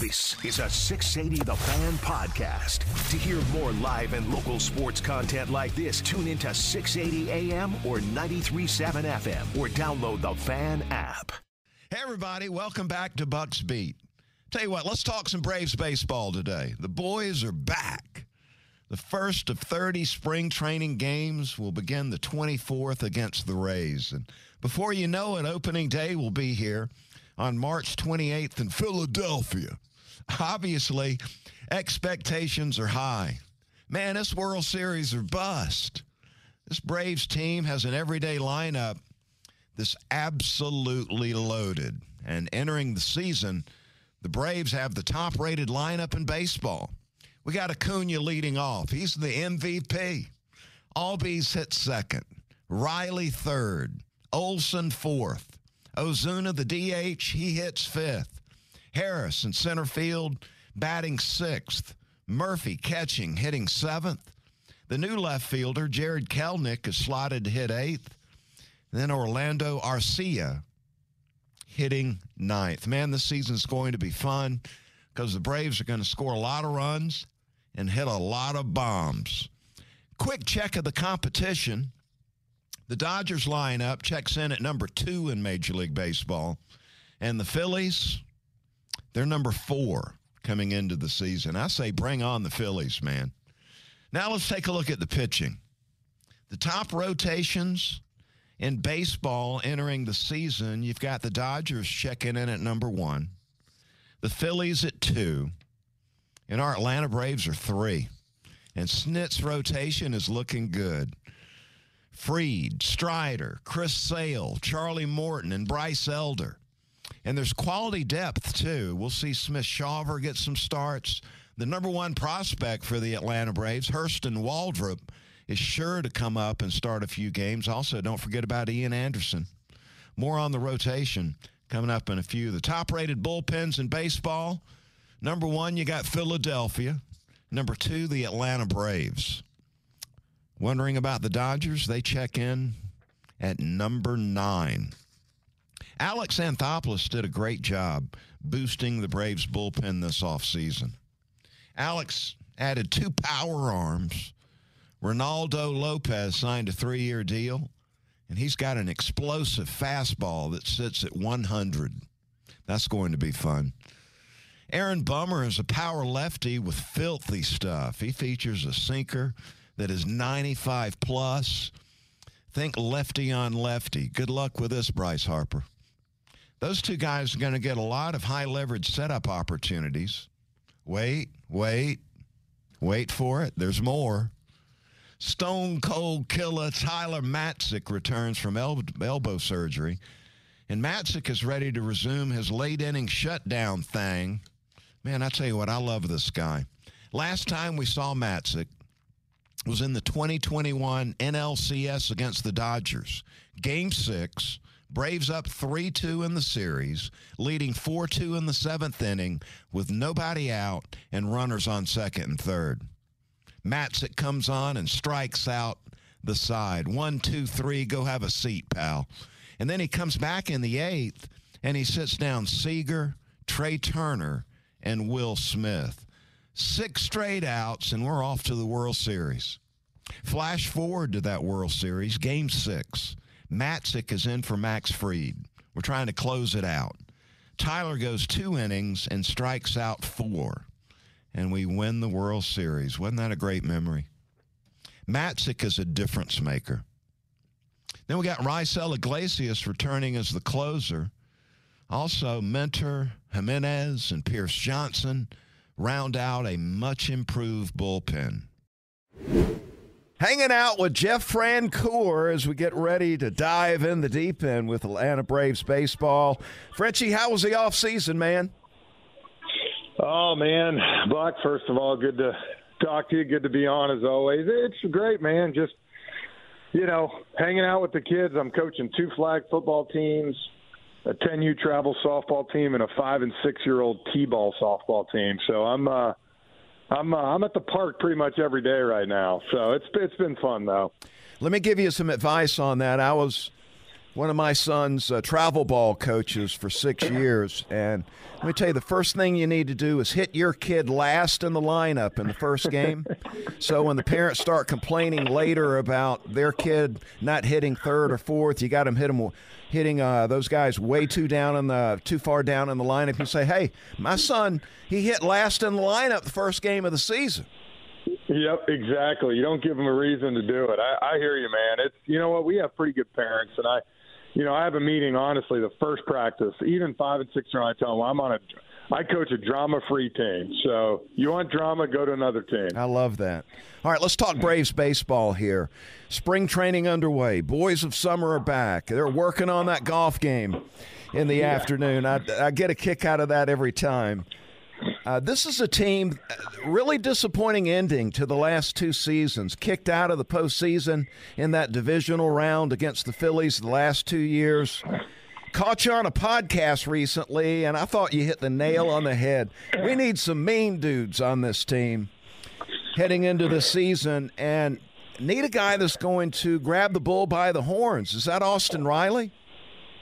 This is a 680 The Fan podcast. To hear more live and local sports content like this, tune into 680 AM or 937 FM or download the Fan app. Hey, everybody, welcome back to Bucks Beat. Tell you what, let's talk some Braves baseball today. The boys are back. The first of 30 spring training games will begin the 24th against the Rays. And before you know it, opening day will be here on March 28th in Philadelphia. Obviously, expectations are high. Man, this World Series are bust. This Braves team has an everyday lineup that's absolutely loaded. And entering the season, the Braves have the top rated lineup in baseball. We got Acuna leading off. He's the MVP. Albies hit second. Riley third. Olson fourth. Ozuna, the DH, he hits fifth. Harris in center field, batting sixth. Murphy catching, hitting seventh. The new left fielder, Jarred Kelnick, is slotted to hit eighth. Then Orlando Arcia hitting ninth. Man, this season's going to be fun because the Braves are going to score a lot of runs and hit a lot of bombs. Quick check of the competition. The Dodgers lineup checks in at number two in Major League Baseball. And the Phillies, they're number four coming into the season. I say bring on the Phillies, man. Now let's take a look at the pitching. The top rotations in baseball entering the season, you've got the Dodgers checking in at number one, the Phillies at two, and our Atlanta Braves are three. And Snit's rotation is looking good. Fried, Strider, Chris Sale, Charlie Morton, and Bryce Elder. And there's quality depth, too. We'll see Smith Shawver get some starts. The number one prospect for the Atlanta Braves, Hurston Waldrep, is sure to come up and start a few games. Also, don't forget about Ian Anderson. More on the rotation coming up in a few. The top rated bullpens in baseball. Number one, you got Philadelphia. Number two, the Atlanta Braves. Wondering about the Dodgers? They check in at number nine. Alex Anthopoulos did a great job boosting the Braves bullpen this offseason. Alex added two power arms. Reynaldo Lopez signed a three year deal, and he's got an explosive fastball that sits at 100. That's going to be fun. Aaron Bummer is a power lefty with filthy stuff. He features a sinker that is 95 plus. Think lefty on lefty. Good luck with this, Bryce Harper. Those two guys are going to get a lot of high leverage setup opportunities. Wait, wait, wait for it. There's more. Stone cold killer Tyler Matzek returns from el- elbow surgery, and Matzek is ready to resume his late inning shutdown thing. Man, I tell you what, I love this guy. Last time we saw Matzek was in the 2021 NLCS against the Dodgers. Game six, Braves up 3 2 in the series, leading 4 2 in the seventh inning with nobody out and runners on second and third. Matzek comes on and strikes out the side. One, two, three, go have a seat, pal. And then he comes back in the eighth and he sits down Seager, Trea Turner, and Will Smith. Six straight outs, and we're off to the World Series. Flash forward to that World Series, game six. Matzek is in for Max Fried. We're trying to close it out. Tyler goes two innings and strikes out four, and we win the World Series. Wasn't that a great memory? Matzek is a difference maker. Then we got Raisel Iglesias returning as the closer. Also, Minter, Jimenez, and Pierce Johnson round out a much improved bullpen. Hanging out with Jeff Francoeur as we get ready to dive in the deep end with Atlanta Braves baseball. Frenchie, how was the off season, man? Oh man, Buck. First of all, good to talk to you. Good to be on as always. It's great, man. Just you know, hanging out with the kids. I'm coaching two flag football teams, a 10U travel softball team, and a five and six year old t-ball softball team. So I'm uh, I'm uh, I'm at the park pretty much every day right now. So it's it's been fun though. Let me give you some advice on that. I was one of my son's uh, travel ball coaches for six years. And let me tell you, the first thing you need to do is hit your kid last in the lineup in the first game. so when the parents start complaining later about their kid not hitting third or fourth, you got them hit them hitting uh, those guys way too down in the too far down in the lineup. You say, "Hey, my son, he hit last in the lineup the first game of the season." Yep, exactly. You don't give them a reason to do it. I, I hear you, man. It's you know what we have pretty good parents, and I you know, I have a meeting honestly the first practice, even five and six year old. I tell them I'm on a, I coach a drama free team. So you want drama, go to another team. I love that. All right, let's talk Braves baseball here. Spring training underway. Boys of summer are back. They're working on that golf game in the yeah. afternoon. I, I get a kick out of that every time. Uh, this is a team, uh, really disappointing ending to the last two seasons. Kicked out of the postseason in that divisional round against the Phillies the last two years. Caught you on a podcast recently, and I thought you hit the nail on the head. We need some mean dudes on this team heading into the season, and need a guy that's going to grab the bull by the horns. Is that Austin Riley?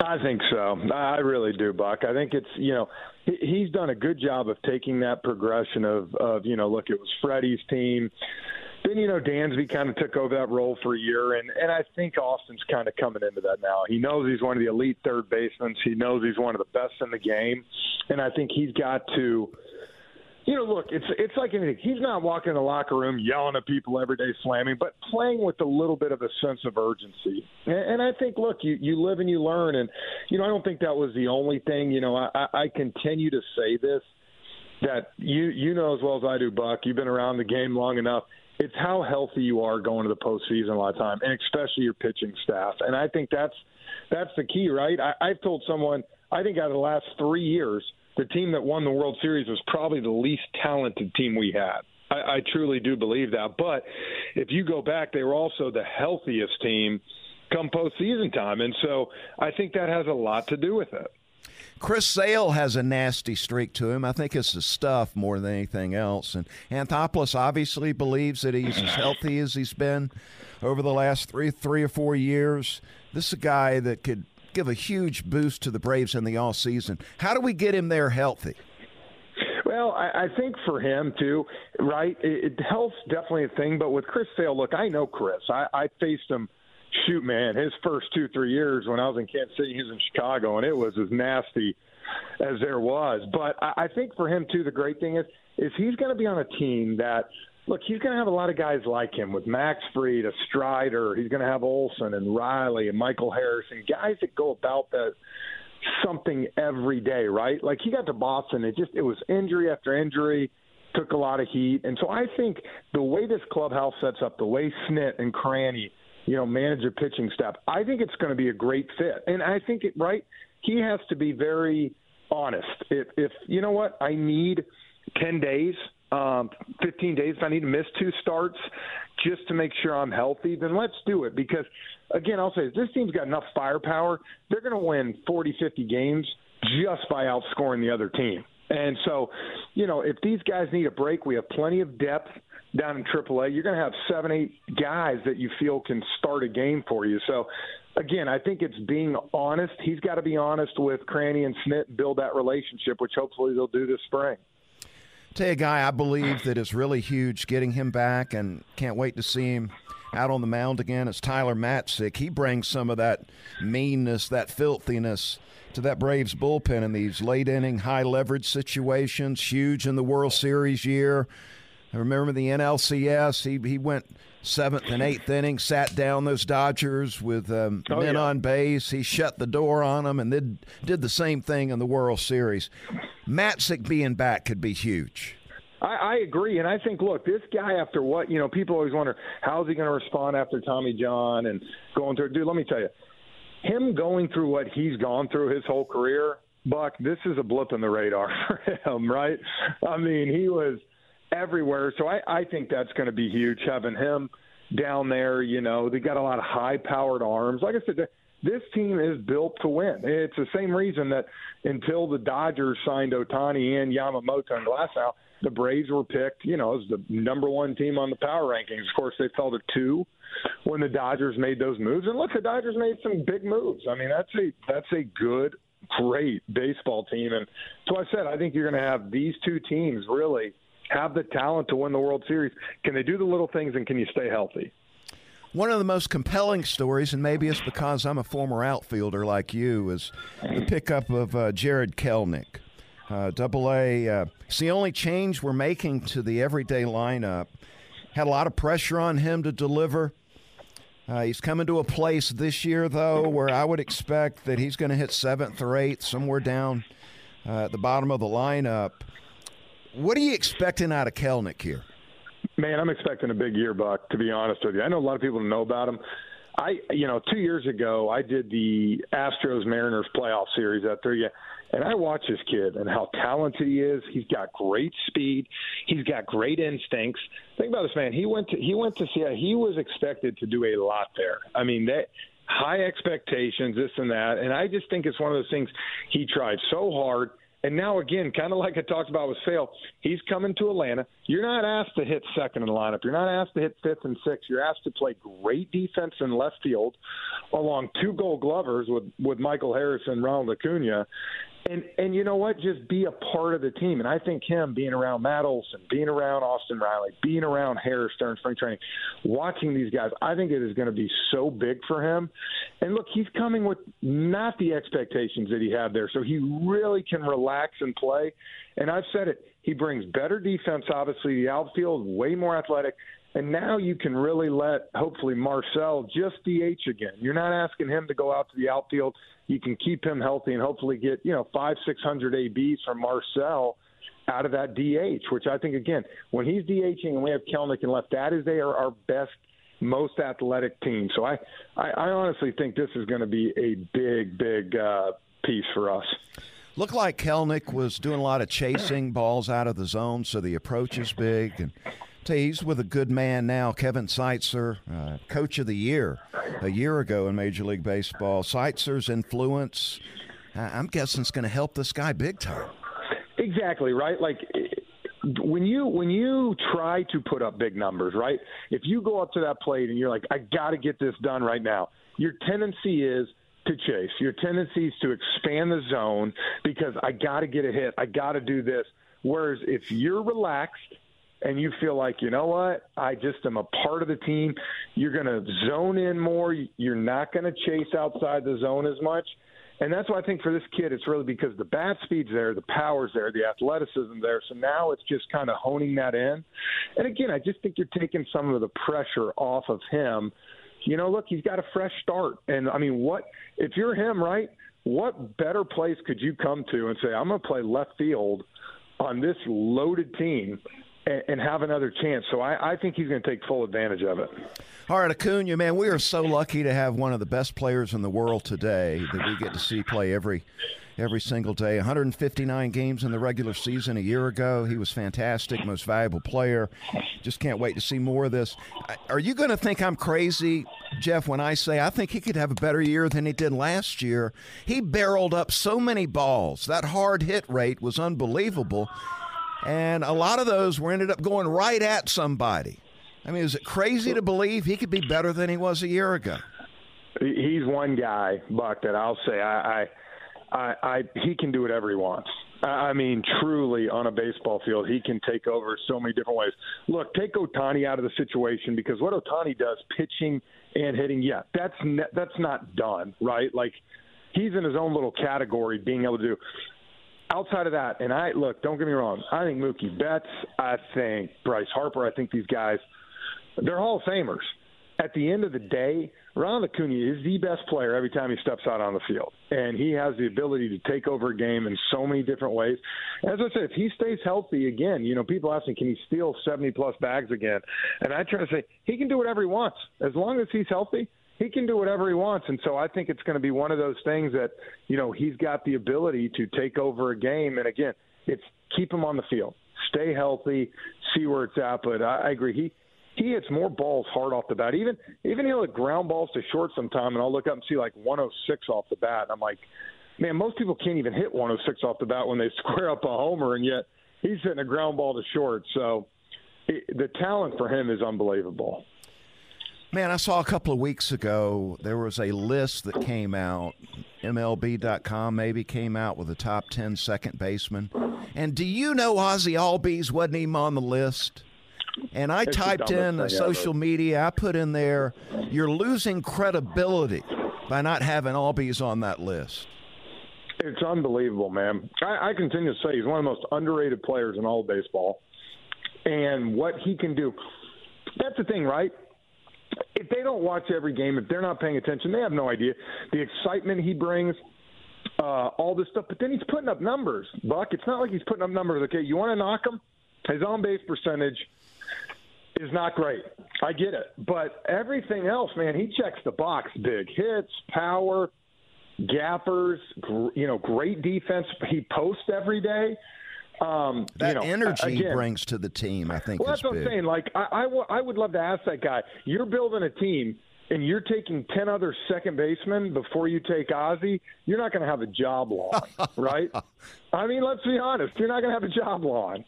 I think so. I really do, Buck. I think it's you know he's done a good job of taking that progression of, of you know, look, it was Freddie's team. Then you know Dansby kind of took over that role for a year, and and I think Austin's kind of coming into that now. He knows he's one of the elite third basemen. He knows he's one of the best in the game, and I think he's got to you know, look, it's it's like anything. He's not walking in the locker room yelling at people every day, slamming, but playing with a little bit of a sense of urgency. And, and I think, look, you you live and you learn, and you know, I don't think that was the only thing. You know, I, I continue to say this that you you know as well as I do, Buck. You've been around the game long enough. It's how healthy you are going to the postseason a lot of time, and especially your pitching staff. And I think that's that's the key, right? I, I've told someone I think out of the last three years the team that won the World Series was probably the least talented team we had. I, I truly do believe that. But if you go back, they were also the healthiest team come postseason time, and so I think that has a lot to do with it. Chris Sale has a nasty streak to him. I think it's the stuff more than anything else. And Anthopoulos obviously believes that he's as healthy as he's been over the last three, three or four years. This is a guy that could give a huge boost to the Braves in the all season. How do we get him there healthy? Well, I, I think for him too, right? It, it, health's definitely a thing. But with Chris Sale, look, I know Chris. I, I faced him. Shoot, man, his first two three years when I was in Kansas City, he was in Chicago, and it was as nasty as there was. But I, I think for him too, the great thing is is he's going to be on a team that look, he's going to have a lot of guys like him with Max Fried, a Strider. He's going to have Olson and Riley and Michael Harrison, guys that go about that something every day, right? Like he got to Boston, it just it was injury after injury, took a lot of heat, and so I think the way this clubhouse sets up, the way Snit and Cranny, you know, manage a pitching staff, I think it's going to be a great fit, and I think it right. He has to be very honest. If if you know what I need ten days um, 15 days, if I need to miss two starts just to make sure I'm healthy, then let's do it. Because, again, I'll say this team's got enough firepower. They're going to win 40, 50 games just by outscoring the other team. And so, you know, if these guys need a break, we have plenty of depth down in AAA. You're going to have seven, eight guys that you feel can start a game for you. So, again, I think it's being honest. He's got to be honest with Cranny and Snit and build that relationship, which hopefully they'll do this spring. Tell you a guy I believe that is really huge getting him back and can't wait to see him out on the mound again is Tyler Matzek. He brings some of that meanness, that filthiness to that Braves bullpen in these late inning, high leverage situations. Huge in the World Series year. I remember the NLCS. He he went seventh and eighth inning, sat down those Dodgers with um, oh, men yeah. on base. He shut the door on them, and then did the same thing in the World Series. Matzek being back could be huge. I, I agree, and I think, look, this guy, after what you know, people always wonder how's he going to respond after Tommy John and going through. Dude, let me tell you, him going through what he's gone through his whole career, Buck, this is a blip in the radar for him, right? I mean, he was everywhere. So I, I think that's going to be huge having him down there. You know, they got a lot of high powered arms. Like I said, this team is built to win. It's the same reason that until the Dodgers signed Ohtani and Yamamoto and Glasnow, the Braves were picked, you know, as the number one team on the power rankings. Of course, they fell to two when the Dodgers made those moves. And look, the Dodgers made some big moves. I mean, that's a that's a good, great baseball team. And so I said, I think you're going to have these two teams really have the talent to win the World Series. Can they do the little things and can you stay healthy? One of the most compelling stories, and maybe it's because I'm a former outfielder like you, is the pickup of uh, Kelnick. Kelenic. Uh, double A, uh, it's the only change we're making to the everyday lineup. Had a lot of pressure on him to deliver. Uh, he's coming to a place this year, though, where I would expect that he's going to hit seventh or eighth, somewhere down uh, at the bottom of the lineup. What are you expecting out of Kelnick here? Man, I'm expecting a big year, Buck. To be honest with you, I know a lot of people know about him. I, you know, two years ago, I did the Astros Mariners playoff series out there. Yeah, and I watch this kid and how talented he is. He's got great speed. He's got great instincts. Think about this man. He went to he went to Seattle. He was expected to do a lot there. I mean, that high expectations, this and that. And I just think it's one of those things. He tried so hard and now again, kind of like I talked about with Sale, he's coming to Atlanta. You're not asked to hit second in the lineup. You're not asked to hit fifth and sixth. You're asked to play great defense in left field, along two Gold Glovers with with Michael Harris and Ronald Acuna, and and you know what? Just be a part of the team. And I think him being around Matt Olson, being around Austin Riley, being around Harris during spring training, watching these guys, I think it is going to be so big for him. And look, he's coming with not the expectations that he had there, so he really can relax and play. And I've said it. He brings better defense, obviously, the outfield, way more athletic. And now you can really let, hopefully, Marcell just DH again. You're not asking him to go out to the outfield. You can keep him healthy and hopefully get, you know, five, 600 ABs from Marcell out of that DH, which I think, again, when he's DHing and we have Kelenic and left, that is they are our best, most athletic team. So I, I, I honestly think this is going to be a big, big uh, piece for us. Looked like Kelnick was doing a lot of chasing balls out of the zone, so the approach is big. And he's with a good man now, Kevin Seitzer, uh, coach of the year a year ago in Major League Baseball. Seitzer's influence, I'm guessing, is going to help this guy big time. Exactly right. Like when you when you try to put up big numbers, right? If you go up to that plate and you're like, I got to get this done right now, your tendency is to chase. Your tendency is to expand the zone because I got to get a hit. I got to do this. Whereas if you're relaxed and you feel like, you know what, I just am a part of the team, you're going to zone in more. You're not going to chase outside the zone as much. And that's why I think for this kid, it's really because the bat speed's there, the power's there, the athleticism there. So now it's just kind of honing that in. And again, I just think you're taking some of the pressure off of him. You know, look, he's got a fresh start. And I mean, what if you're him, right? What better place could you come to and say, I'm going to play left field on this loaded team and, have another chance. So I, I think he's going to take full advantage of it. All right, Acuna, man, we are so lucky to have one of the best players in the world today that we get to see play every every single day. 159 games in the regular season a year ago. He was fantastic, most valuable player. Just can't wait to see more of this. Are you going to think I'm crazy, Jeff, when I say I think he could have a better year than he did last year? He barreled up so many balls. That hard hit rate was unbelievable. And a lot of those were ended up going right at somebody. I mean, is it crazy to believe he could be better than he was a year ago? He's one guy, Buck, that I'll say I, I, I, I he can do whatever he wants. I mean, truly on a baseball field, he can take over so many different ways. Look, take Ohtani out of the situation because what Ohtani does, pitching and hitting, yeah, that's ne- that's not done, right? Like he's in his own little category, being able to do outside of that, and I look, don't get me wrong, I think Mookie Betts, I think Bryce Harper, I think these guys, they're Hall of Famers. At the end of the day, Ronald Acuna is the best player every time he steps out on the field, and he has the ability to take over a game in so many different ways. As I said, if he stays healthy again, you know, people ask me, can he steal seventy plus bags again? And I try to say he can do whatever he wants as long as he's healthy he can do whatever he wants. And so I think it's going to be one of those things that, you know, he's got the ability to take over a game. And again, it's keep him on the field, stay healthy, see where it's at. But I, I agree. He, he hits more balls hard off the bat. Even even he'll hit ground balls to short sometime, and I'll look up and see like 106 off the bat. And I'm like, man, most people can't even hit 106 off the bat when they square up a homer, and yet he's hitting a ground ball to short. So it, the talent for him is unbelievable. Man, I saw a couple of weeks ago there was a list that came out. MLB.com maybe came out with the top 10 second baseman. And do you know Ozzie Albies wasn't even on the list? And I It's typed in social ever. media, I put in there, you're losing credibility by not having Albies on that list. It's unbelievable, man. I, I continue to say he's one of the most underrated players in all of baseball. And what he can do, that's the thing, right? If they don't watch every game, if they're not paying attention, they have no idea. The excitement he brings, uh, all this stuff. But then he's putting up numbers, Buck. It's not like he's putting up numbers. Okay, you want to knock him? His on base percentage is not great. I get it. But everything else, man, he checks the box. Big hits, power, gappers, gr- you know, great defense. He posts every day. Um, That you know, energy again, brings to the team, I think, well, that's what big. I'm saying. Like, I, I, w- I would love to ask that guy. You're building a team, and you're taking ten other second basemen before you take Ozzie. You're not going to have a job long, right? I mean, let's be honest. You're not going to have a job long.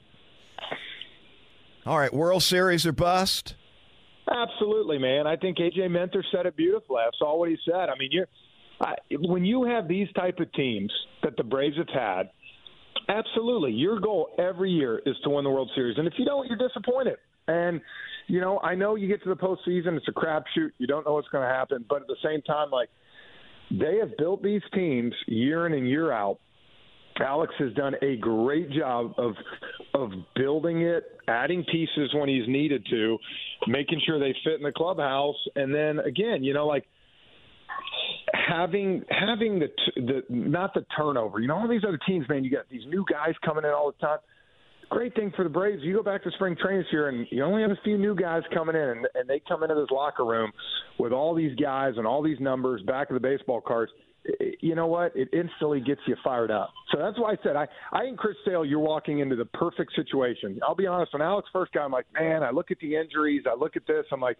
All right, World Series or bust? Absolutely, man. I think AJ Minter said it beautifully. I saw what he said. I mean, you're I, when you have these type of teams that the Braves have had. Absolutely, your goal every year is to win the World Series, and if you don't, you're disappointed. And you know, I know you get to the postseason; it's a crapshoot. You don't know what's going to happen, but at the same time, like they have built these teams year in and year out. Alex has done a great job of of building it, adding pieces when he's needed to, making sure they fit in the clubhouse, and then again, you know, like having having the the not the turnover. You know, all these other teams, man, you got these new guys coming in all the time. Great thing for the Braves. You go back to spring training this year, and you only have a few new guys coming in, and, and they come into this locker room with all these guys and all these numbers back of the baseball cards. You know what? It instantly gets you fired up. So that's why I said I, I think Chris Sale, you're walking into the perfect situation. I'll be honest. When Alex first got, I'm like, man, I look at the injuries, I look at this, I'm like,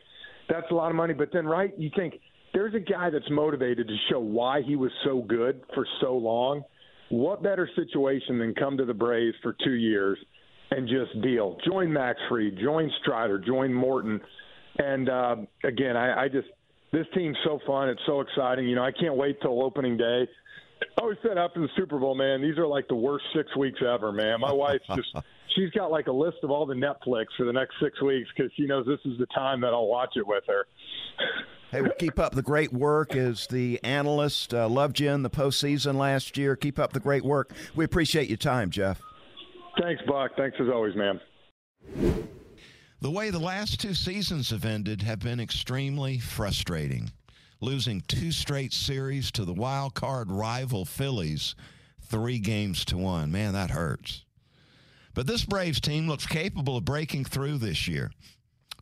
that's a lot of money. But then, right, you think there's a guy that's motivated to show why he was so good for so long. What better situation than come to the Braves for two years and just deal? Join Max Fried, join Strider, join Morton, and uh, again, I, I just this team's so fun. It's so exciting. You know, I can't wait till opening day. I always said after the Super Bowl, man, these are like the worst six weeks ever, man. My wife's just she's got like a list of all the Netflix for the next six weeks because she knows this is the time that I'll watch it with her. Hey, well, keep up the great work as the analyst. Uh, loved you in the postseason last year. Keep up the great work. We appreciate your time, Jeff. Thanks, Buck. Thanks as always, man. The way the last two seasons have ended have been extremely frustrating. Losing two straight series to the wild card rival Phillies, three games to one. Man, that hurts. But this Braves team looks capable of breaking through this year.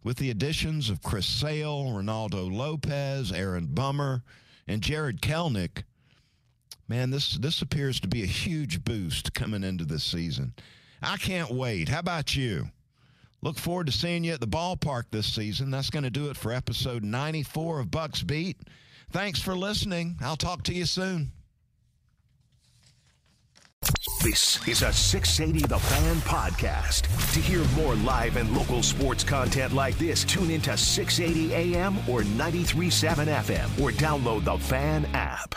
With the additions of Chris Sale, Reynaldo Lopez, Aaron Bummer, and Jarred Kelnick, man, this this appears to be a huge boost coming into this season. I can't wait. How about you? Look forward to seeing you at the ballpark this season. That's going to do it for episode 94 of Bucks Beat. Thanks for listening. I'll talk to you soon. This is a 680 The Fan podcast. To hear more live and local sports content like this, tune into 680 AM or 93.7 FM or download the Fan app.